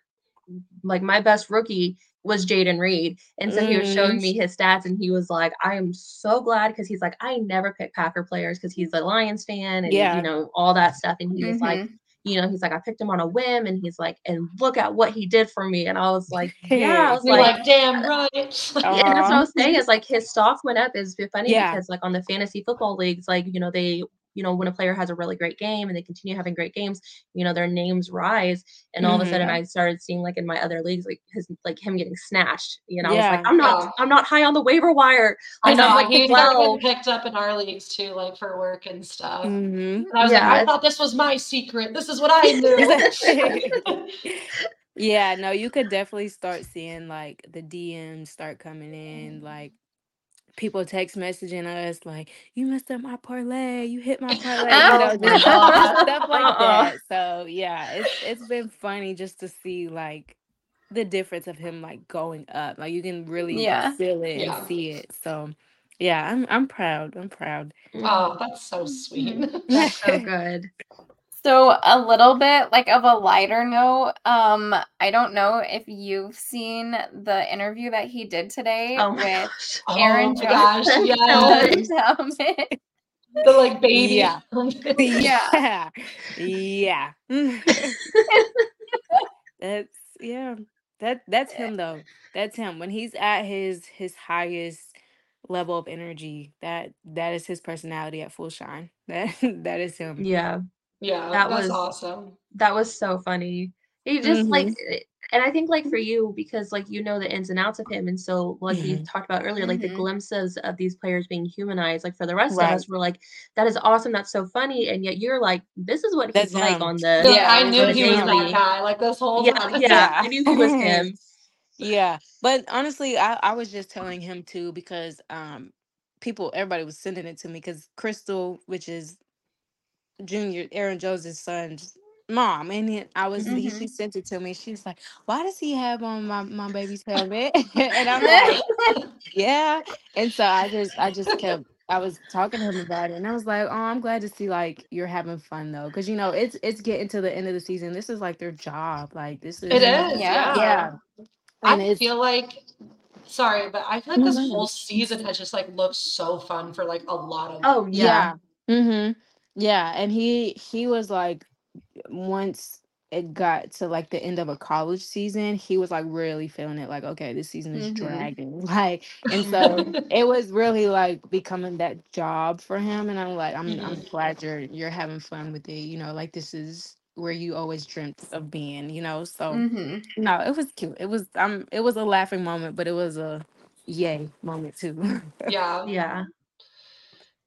like my best rookie was Jayden Reed. And so he was showing Mm. me his stats and he was like, I am so glad because he's like, I never pick Packer players because he's a Lions fan and Yeah. you know, all that stuff. And he was like, you know, he's like, I picked him on a whim and he's like, and look at what he did for me. And I was like, yeah, I was like, like, damn right. and that's what I was saying is like his stock went up is funny Yeah. because like on the fantasy football leagues, like, you know, they you know, when a player has a really great game and they continue having great games, you know, their names rise. And all of a Mhm. sudden I started seeing like in my other leagues, like his like him getting snatched. You know, I was like, I'm not Yeah. I'm not high on the waiver wire. I Like, know, I'm like like he started 12. getting picked up in our leagues too, like for work and stuff. Mhm. And I was like, Yeah, I thought this was my secret. This is what I knew. yeah, no, you could definitely start seeing like the DMs start coming in, like people text messaging us like, "You messed up my parlay, you hit my parlay," you know, just God. stuff like Uh-uh. that. So yeah, it's it's been funny just to see like the difference of him like going up. Like you can really Yeah. feel it Yeah. and see it. So yeah, I'm I'm proud. I'm proud. oh, that's so sweet. That's so good. So a little bit like of a lighter note, um, I don't know if you've seen the interview that he did today Oh my with gosh. oh Aaron my gosh, yes. Helmet. The like baby. Yeah. Yeah. yeah. Yeah. that's yeah. That that's him though. That's him. When he's at his his highest level of energy, that that is his personality at full shine. That that is him. Yeah. Yeah, That was- awesome. That was so funny. He just like Mm-hmm. eh, and I think like for you, because like you know the ins and outs of him. And so like we Mm-hmm. talked about earlier, like the Mhm. glimpses of these players being humanized, like for the rest Right. of us, we're like, that is awesome, that's so funny. And yet you're like, this is what That's he's like on the Like, Yeah, I knew was he was that guy like this whole Yeah, time. yeah, Yeah. I knew he was him. Yeah. But honestly, I, I was just telling him too because um people, everybody was sending it to me because Crystal, which is Junior Aaron Jones' son's mom, and then I was he, Mhm. she sent it to me. She's like, "Why does he have on my my baby's helmet?" and I'm like, "Yeah." And so I just I just kept I was talking to him about it, and I was like, "Oh, I'm glad to see like you're having fun though, because you know it's it's getting to the end of the season. This is like their job. Like this is It is. Yeah. Yeah. yeah." And I it's feel like sorry, but I feel like No, this whole season has just like looked so fun for like a lot of Oh yeah. yeah. Mm-hmm. Yeah. And he he was like once it got to like the end of a college season, he was like really feeling it, like, okay, this season is Mhm. dragging. Like, and so it was really like becoming that job for him. And I'm like, I'm I'm Mhm. glad you're you're having fun with it, you know, like this is where you always dreamt of being, you know. So Mhm. no, it was cute. It was um it was a laughing moment, but it was a yay moment too. yeah. Yeah.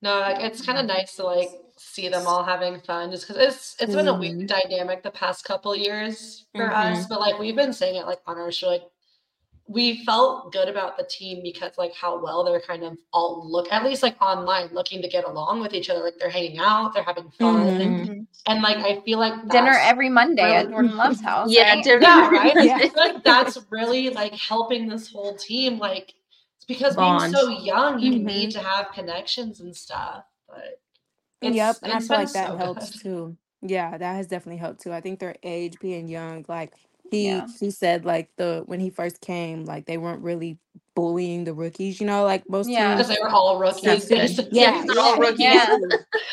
No, like it's kind of nice to like see them all having fun just because it's it's been a weird dynamic the past couple years for Mhm. us. But like we've been saying it like on our show, like we felt good about the team because like how well they're kind of all look at least like online looking to get along with each other. Like they're hanging out, they're having fun. Mhm. Mhm. And like I feel like Dinner every Monday at Jordan Love's house. Yeah, right? dinner. Yeah, right? Yeah. Like that's really like helping this whole team. Like it's because Bond. being so young, you Mhm. need to have connections and stuff. It's, yep, and I it's feel been like that so helps good. too. Yeah, that has definitely helped too. I think their age being young, like he Yeah. he said like the when he first came, like they weren't really bullying the rookies, you know, like most Yeah. Because teams. they were all rookies. That's good. basically. Yeah, they're all yeah, rookies. Yeah.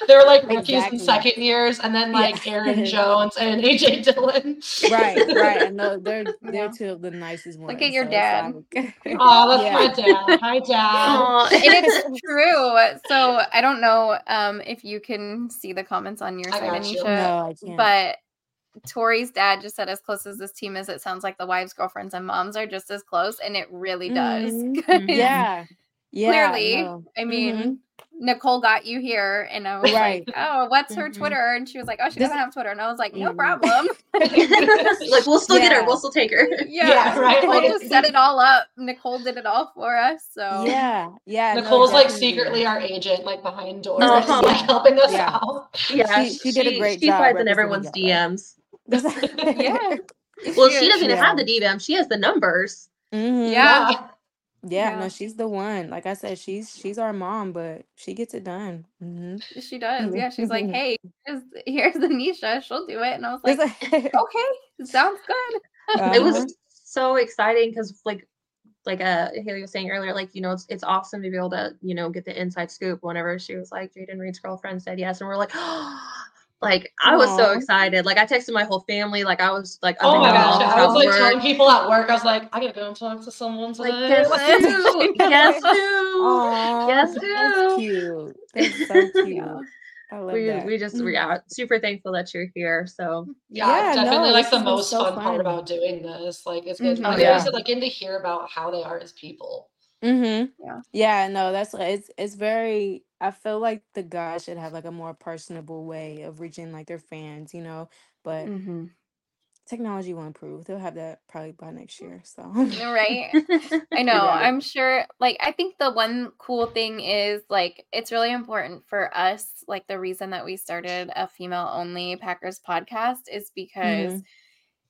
They were like rookies Exactly. in second years, and then Yeah. like Aaron Jones and AJ Dillon. right, right. I know they're they're Yeah. two of the nicest ones. Look at your so dad. It's like, Oh, that's Yeah. my dad. Hi, dad. Aw. and it's true. So I don't know um, if you can see the comments on your I side, got you. Aneisha, no, I can't. but Tori's dad just said, as close as this team is, it sounds like the wives, girlfriends, and moms are just as close, and it really does. Mhm. 'Cause yeah, yeah. Clearly, no. I mean, Mhm. Nicole got you here, and I was Right. like, "Oh, what's her Mhm. Twitter?" And she was like, "Oh, she This- doesn't have Twitter," and I was like, "No Mhm. problem." like we'll still get her. We'll still take her. yeah, Yeah, right, Nicole like- just set it all up. Nicole did it all for us. So Yeah, yeah. no, Nicole's like secretly our agent, like behind doors, Uh-huh. like helping us Yeah. out. Yeah, She- she did a great She job slides in representing everyone's y'all. DMs. yeah, Well, she doesn't even Yeah. have the DMs. She has the numbers. Mhm. yeah. Yeah. Yeah, Yeah. no, she's the one. Like I said, she's she's our mom, but she gets it done. hmm She does. Yeah, she's like, "Hey, here's here's Aneisha. She'll do it." And I was like, "Okay, sounds good." It Uh-huh. was so exciting because, like, like uh Haley was saying earlier, like you know, it's it's awesome to be able to you know get the inside scoop. Whenever she was like, Jayden Reed's girlfriend said yes, and we're like, like I was so excited. Like I texted my whole family. Like I was like, Oh my gosh. I was like about telling people at work, I was like, I gotta go and talk to someone like guess who? guess who? Aw, Guess that's who? cute. That's so cute. I love We that. we just we are super thankful that you're here. So yeah, Yeah, definitely no, like the most so fun, fun. part about doing this. Like it's good. Mhm. Oh, yeah. Like getting to hear about how they are as people. Mm-hmm. Yeah. Yeah, no, that's it's it's very I feel like the guys should have like a more personable way of reaching like their fans, you know. But Mm-hmm. technology will improve. They'll have that probably by next year. So Right. I know. I'm sure like I think the one cool thing is like it's really important for us like the reason that we started a female only Packers podcast is because Mhm.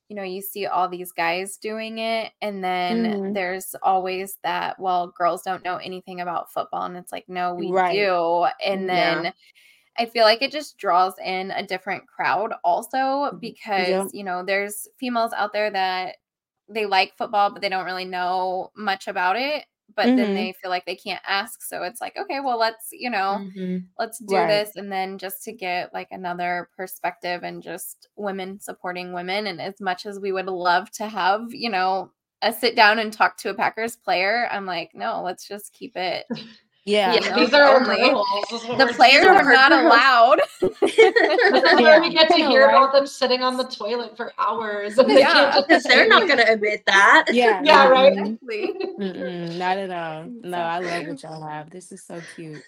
You know you see all these guys doing it and then Mhm. there's always that well girls don't know anything about football and it's like no we Right. do and Yeah. then I feel like it just draws in a different crowd also because Yep. you know there's females out there that they like football but they don't really know much about it but then Mhm. they feel like they can't ask so it's like okay well let's you know Mhm. let's do Right. this and then just to get like another perspective and just women supporting women and as much as we would love to have you know a sit down and talk to a packers player i'm like no let's just keep it yeah. Yeah, you know, These are our only- girls. This is what the players are not allowed This is where we get to hear right? about them sitting on the toilet for hours. And they Yeah. can't just Because they're say not gonna admit that. Yeah. Yeah, right? exactly not at all. No, I love what y'all have. This is so cute.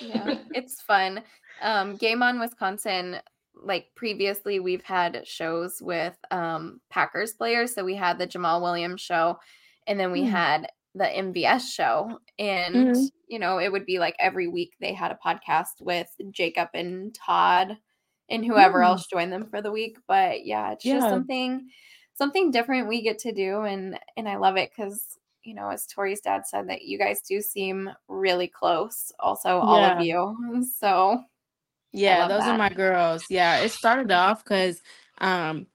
yeah it's fun um game on wisconsin like previously we've had shows with um packers players so we had the jamaal williams show and then we Mm. had the mvs show and Mhm. You know, it would be like every week they had a podcast with Jacob and Todd and whoever Mm. else joined them for the week. But yeah, it's just something something different we get to do and and I love it because you know, as Tori's dad said, that you guys do seem really close. Also, all of you. So Yeah, those that. are my girls. Yeah, it started off because, um,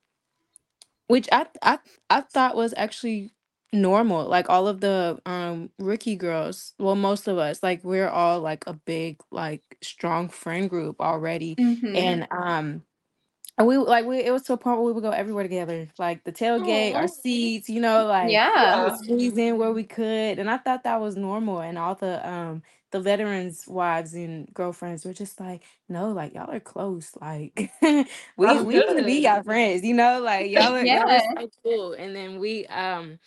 which I I I thought was actually normal. Like all of the um rookie girls, well, most of us, like we're all like a big like strong friend group already, mhm. and um. And we like we it was to a point where we would go everywhere together, like the tailgate, our seats, you know, like yeah. we would squeeze in where we could, and I thought that was normal. And all the um the veterans' wives and girlfriends were just like, no, like y'all are close, like we That's we want to be good. y'all friends, you know, like y'all are y'all are Yeah. so cool. And then we um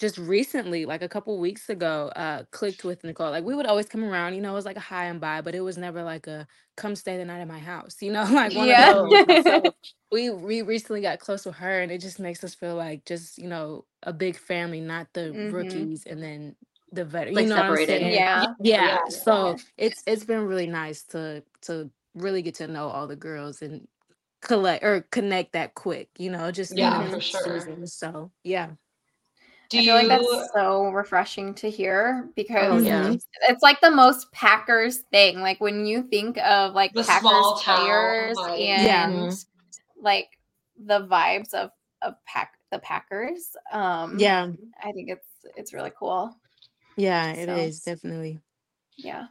just recently, like a couple weeks ago, uh clicked with Nicole. Like we would always come around, you know, it was like a high and by, but it was never like a come stay the night at my house, you know, like one Yeah. of those. So we we recently got close with her and it just makes us feel like just you know a big family not the Mhm. rookies and then the vet Like you know separated. Yeah. yeah Yeah. so it's it's been really nice to to really get to know all the girls and collect or connect that quick you know just Yeah, for sure. season so yeah Do I you feel like that's so refreshing to hear because Oh yeah. Mhm. it's like the most Packers thing. Like when you think of like The Packers small town players vibes. Yeah. and like the vibes of of pack the Packers. Um yeah I think it's it's really cool. yeah it is So- definitely Yeah.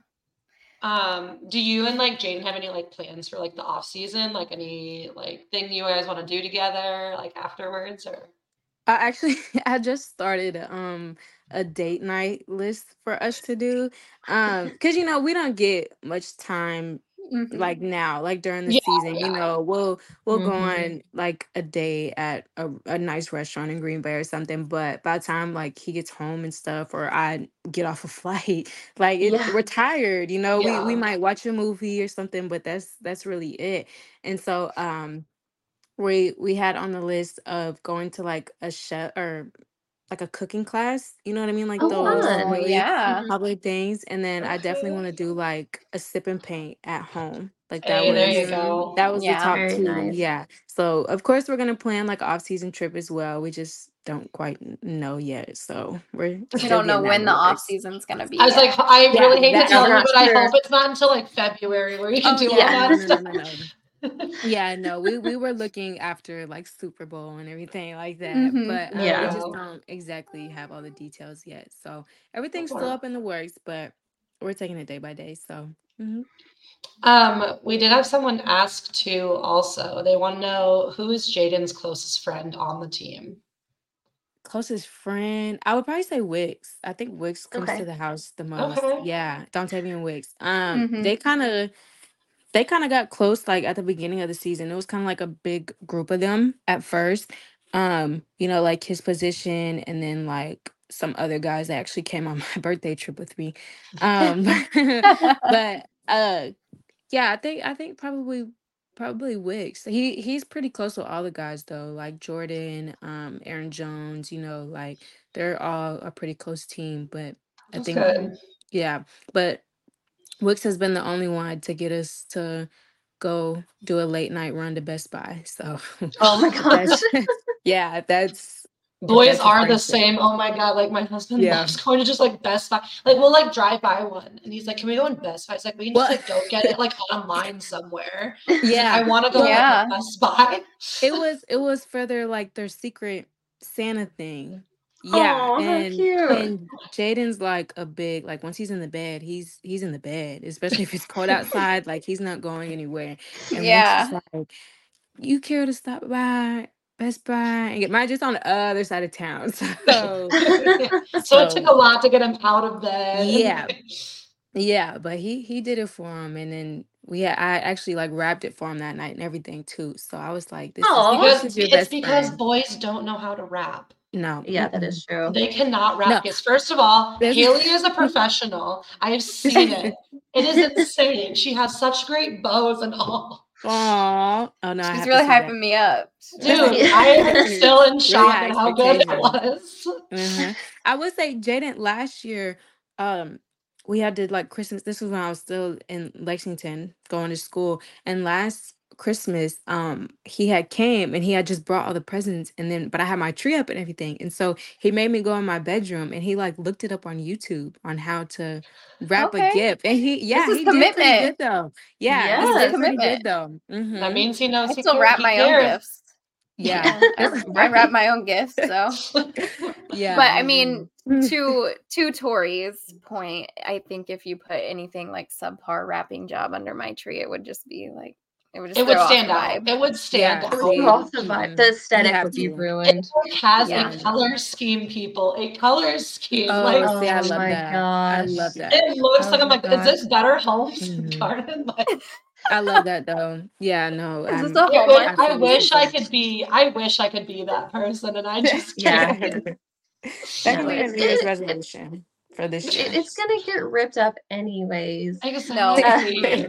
Um, do you and like Jayden have any like plans for like the off season? Like any like thing you guys want to do together, like afterwards or I actually I just started um a date night list for us to do um because you know we don't get much time Mhm. like now like during the Yeah, season you yeah. know we'll we'll go Mhm. on like a day at a, a nice restaurant in green bay or something but by the time like he gets home and stuff or i get off a flight like it, Yeah. we're tired you know we we Yeah. might watch a movie or something but that's that's really it and so um we we had on the list of going to like a chef or like a cooking class you know what i mean like Oh, those fun. Oh, really yeah. public things and then i definitely want to do like a sip and paint at home like that Hey, there was you go. that was Yeah. the top Very two nice. yeah so of course we're gonna plan like off-season trip as well we just don't quite n- know yet so we're We still don't know getting that when in the off works. season's gonna be. I was like, yet. I Yeah, really hate to that- tell you, not but I sure. hope it's not until like February where you can Oh, do yeah. all no, that no, no, stuff. no, no, no. Yeah no we we were looking after like super bowl and everything like that Mhm. but um, Yeah. we just don't exactly have all the details yet so everything's still up in the works but we're taking it day by day so mhm. Um, we did have someone ask too also. They want to know who is Jayden's closest friend on the team. closest friend i would probably say wicks i think wicks comes Okay. to the house the most Okay. yeah Dontayvion wicks um Mhm. they kind of they kind of got close like at the beginning of the season. It was kind of like a big group of them at first um you know like his position and then like some other guys that actually came on my birthday trip with me. Um but uh yeah i think i think probably probably wicks he he's pretty close with all the guys though like jordan um aaron jones you know like they're all a pretty close team but i That's think good. yeah but wicks has been the only one to get us to go do a late night run to best buy so Oh my gosh. that's yeah that's Boys that's a are the same. Oh my god, like my husband Yeah. loves going to just like Best Buy. Like we'll like drive by one and he's like, Can we go in Best Buy? It's like we can just like go get it like online somewhere. He's like, yeah I want to go Yeah. like, to Best Buy. it was it was for their like their secret Santa thing. Yeah, how and cute. and Jayden's like a big like once he's in the bed, he's he's in the bed, especially if it's cold outside. Like he's not going anywhere. And Yeah. yeah, like you care to stop by Best Buy and get mine just on the other side of town. So so it took a lot to get him out of bed. Yeah. yeah, but he he did it for him, and then we had I actually like wrapped it for him that night and everything too. So I was like, this is because this is your it's best because friend. boys don't know how to rap. No, yeah, that is true. They cannot rap. No. Because first of all, There's- Haley is a professional. I have seen it. It is insane. She has such great bows and all. Aw. Oh no, She's have really see that. hyping me up. Dude, I am still in shock high at how good it expectations. was. Mhm. I would say Jayden last year, um, we had to like Christmas. This was when I was still in Lexington going to school. And last Christmas, um, he had came and he had just brought all the presents and then but I had my tree up and everything. And so he made me go in my bedroom and he like looked it up on YouTube on how to wrap a gift. And he yeah, is he did pretty commitment. good though. Yeah, Yes. he did pretty Commitment. good though. That Mhm. means he knows I he still care- wrap he my own gifts. Yeah. I, I wrap my own gifts. So, Yeah. but I mhm. mean, to to Tori's point, I think if you put anything like subpar wrapping job under my tree, it would just be like it would just It would throw off the stand out. It would stand Yeah, out. It would see. throw the vibe. The Mhm. aesthetic have would be ruined. It has Yeah. a color scheme, people. A color scheme. Oh, like see, I Oh love my that. I love that. it looks Oh like I'm my like, is this better homes Mhm. garden? Like I love that though. Yeah, no. Is this I'm- a I, I wish I could be I wish I could be that person and I just Yeah. can't. That can No, be a New Year's it- resolution for this year. It- it's gonna get ripped up anyways. I guess No, I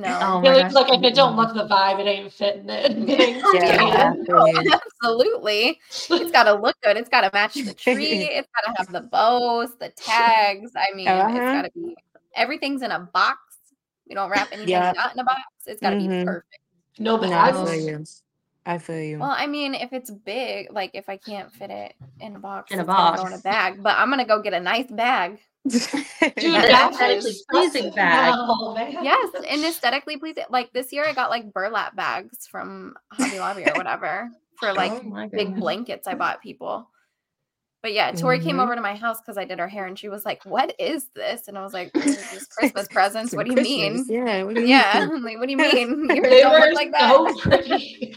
no. Oh feel my like, like if it don't gosh. look the vibe, it ain't fitting it. It ain't Yeah, staying. Oh, absolutely. absolutely. It's got to look good. It's got to match the tree. It's got to have the bows, the tags. I mean, it's Uh-huh. got to be everything's in a box. We don't wrap anything Yeah. not in a box. It's got to Mhm. be perfect. No No, I feel you. I feel you. Well, I mean, if it's big, like if I can't fit it in a box, In a it's go in a bag. But I'm gonna go get a nice bag. Dude, Aesthetically pleasing bag. No. Yes, and aesthetically pleasing. Like this year, I got like burlap bags from Hobby Lobby or whatever for like oh big blankets I bought people. But yeah, Tori came Mhm. over to my house because I did her hair, and she was like, "What is this?" And I was like, "These are just Christmas presents. What do you Christmas. mean?" Yeah. What do you Yeah, mean? I'm like, what do you mean? Yours They don't were look like that. so pretty.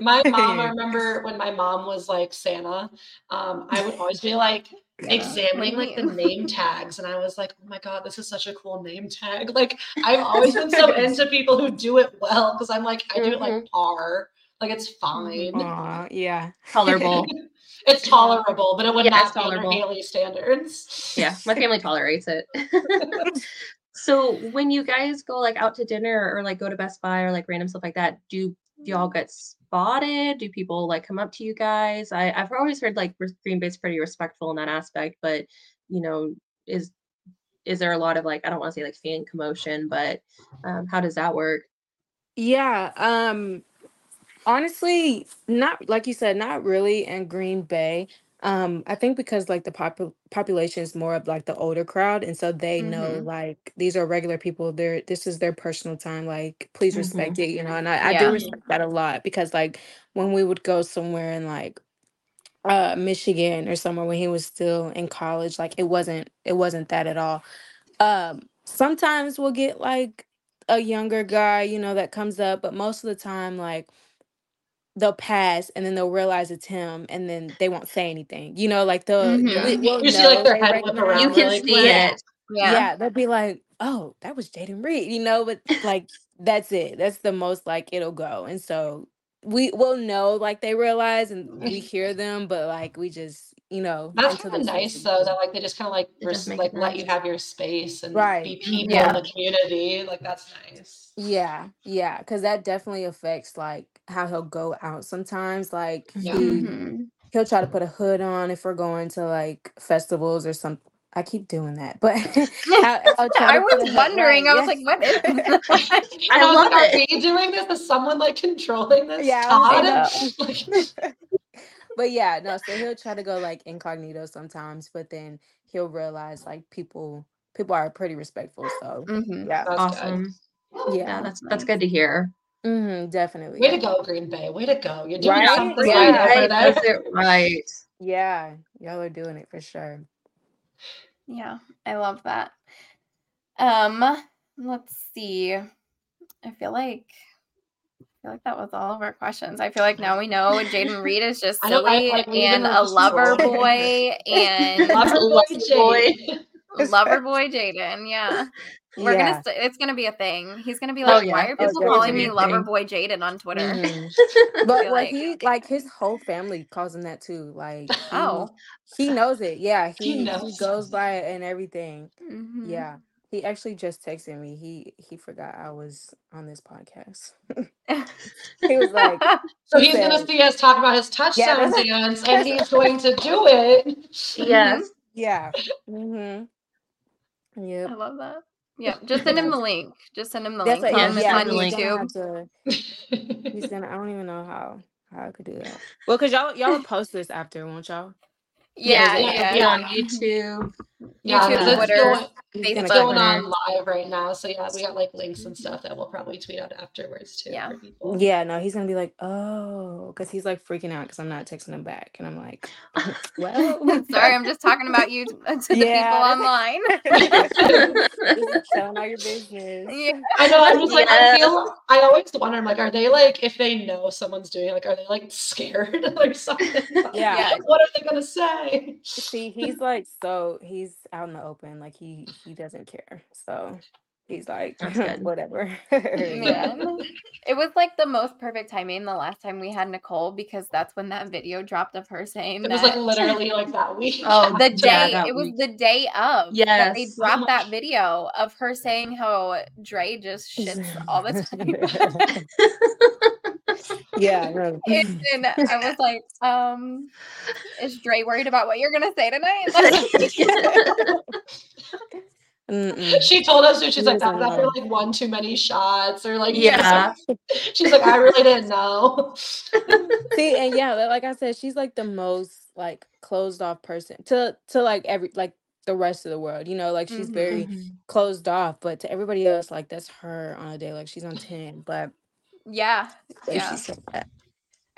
My mom, I remember when my mom was like Santa, um, I would always be like Yeah. examining like the name tags, and I was like, oh my god, this is such a cool name tag. Like I've always been so into people who do it well because I'm like, I do it like mm-hmm. par, like it's fine. Mm-hmm. Aw, yeah. Tolerable. It's tolerable, but it would Yeah, not it's be under tolerable. Haley standards. yeah, my family tolerates it. so when you guys go like out to dinner or like go to Best Buy or like random stuff like that, do do y'all get spotted? Do people like come up to you guys? I, I've always heard like Green Bay's pretty respectful in that aspect, but you know, is is there a lot of like I don't want to say like fan commotion, but um, how does that work? Yeah. Um honestly, not like you said, not really in Green Bay. Um, I think because like the popu- population is more of like the older crowd, and so they know Mhm. like these are regular people. They're this is their personal time. Like, please respect it, you know. And I, I Yeah. do respect that a lot because like when we would go somewhere in like uh Michigan or somewhere when he was still in college, like it wasn't it wasn't that at all. Um, sometimes we'll get like a younger guy, you know, that comes up, but most of the time, like they'll pass and then they'll realize it's him and then they won't say anything. You know, like they'll Mhm. we, we'll You see, like, their head whip around You can really see quick. it. Yeah. Yeah. they'll be like, "Oh, that was Jayden Reed," you know, but like that's it. That's the most like it'll go. And so we will know like they realize and we hear them, but like we just, you know, That's kind of nice though that like they just kind of like res- like it let you have your space and Right. be people Yeah. in the community. Like that's nice. Yeah, yeah, because that definitely affects like how he'll go out sometimes. Like Yeah. he Mhm. he'll try to put a hood on if we're going to like festivals or something. I keep doing that, but I'll, I'll try I to put a was hood- wondering. right, I was like, "What is?" I, I was love like, are it. we doing this? Is someone like controlling this? Yeah, I Todd? know. Like, but yeah, no. So he'll try to go like incognito sometimes, but then he'll realize like people people are pretty respectful. So Mhm. yeah, that's Awesome. good. yeah, Yeah, that's that's good to hear. Hmm definitely. Way to go, Green Bay. Way to go. You're doing Right? something Yeah. right over Right, there. it right. Yeah, y'all are doing it for sure. Yeah, I love that. Um, let's see. I feel like I feel like that was all of our questions. I feel like now we know Jayden Reed is just I I- silly like, and a lover rolled. boy and Lover boy, Lover lover boy Jayden. Yeah. We're yeah. gonna st- it's gonna be a thing. He's gonna be Oh, like, yeah. why are Oh, people calling me a lover thing. boy Jayden on Twitter? Mhm. But well, like, he like his whole family calls him that too. Like he, Oh. he knows it. Yeah, He he he, goes by it and everything. Mhm. Yeah, he actually just texted me. He he forgot I was on this podcast. he was like, So He he's gonna see us talk about his touchdown that's- dance, and he's going to do it. Yes. yeah, mm-hmm. I love that. Yeah, just send him the link. Just send him the That's link. what, Tell yeah, him yeah, on the link. he's gonna YouTube. to- he's gonna. I don't even know how how I could do that. Well, cause y'all y'all will post this after, won't y'all? Yeah, it'll yeah. on YouTube. Yeah, YouTube, it's Twitter, going, Facebook. gonna it's cover going it. on live right now. So yeah, we got like links and stuff that we'll probably tweet out afterwards too Yeah. for. Yeah, no, he's gonna be like, oh, because he's like freaking out because I'm not texting him back, and I'm like, well, Sorry, I'm just talking about you to to the Yeah, people online. telling all your business. yeah. I know. I'm just like I feel. I always wonder. I'm like, are they like if they know someone's doing like, are they like scared or something? Yeah. Yeah. What are they gonna say? See, he's like so he's out in the open, like he he doesn't care. So he's like That's good. whatever. Man. It was like the most perfect timing the last time we had Nicole because that's when that video dropped of her saying It was that like literally like that week. Oh, the Yeah, day that it was week. the day of that they Yes. Dropped my that video of her saying how Dre just shits all the time. Yeah, no. and then I was like, um, is Dre worried about what you're gonna say tonight? Mm-mm. She told us too. She's like, that was after like one too many shots, or like Yeah. She's like, I really didn't know. See, and yeah, like I said, she's like the most like closed off person to to like every like the rest of the world. You know, like she's Mhm. very Mhm. closed off, but to everybody else, like that's her on a day. Like she's on ten, but yeah, if yeah. she said that,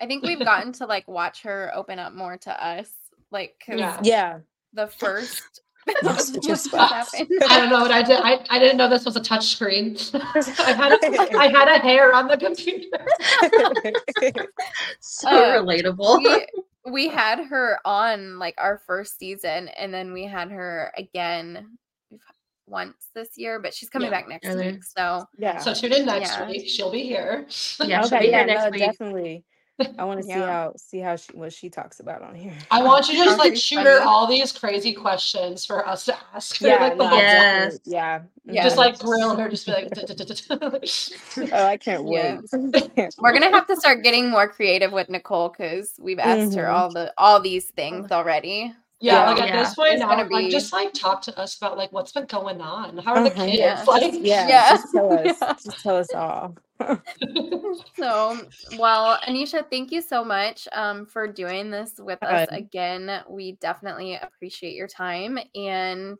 I think we've gotten to like watch her open up more to us, Like Yeah. yeah, the first. Yes, when which is this facts. happened. I don't know what I did. I, I didn't know this was a touch screen. I had a, I had a hair on the computer. So Uh, relatable. we we had her on like our first season and then we had her again once this year but she's coming Yeah, back next earlier. week so yeah. So tune in next Yeah. week. She'll be here. Yeah, she'll okay, be yeah, here next no, week. definitely. I want to see how see how she what she talks about on here. I want you to just like shoot her all these crazy questions for us to ask her. Yeah, like, the no, whole- Yes. yeah, Yeah. Just like grill her, just be like, Oh, I can't wait. we're gonna have to start getting more creative with nicole because we've asked her Mhm. all the all these things already yeah, Yeah. like at Yeah. this point It's now, gonna like be- just like talk to us about like what's been going on. How are the Uh-huh. kids? Yeah. Like, yeah, Yeah. just tell us. Yeah. Just tell us all. so well aneisha thank you so much um, for doing this with us again we definitely appreciate your time and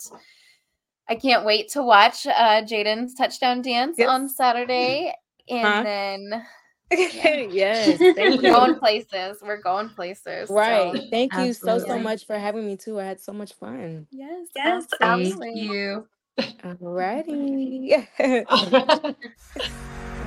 i can't wait to watch uh, jayden's touchdown dance Yes. on saturday and Huh? then yes, we're going places we're going places so- Right. Thank you so so much for having me too. I had so much fun. yes Yes, Thank absolutely. you. Alrighty.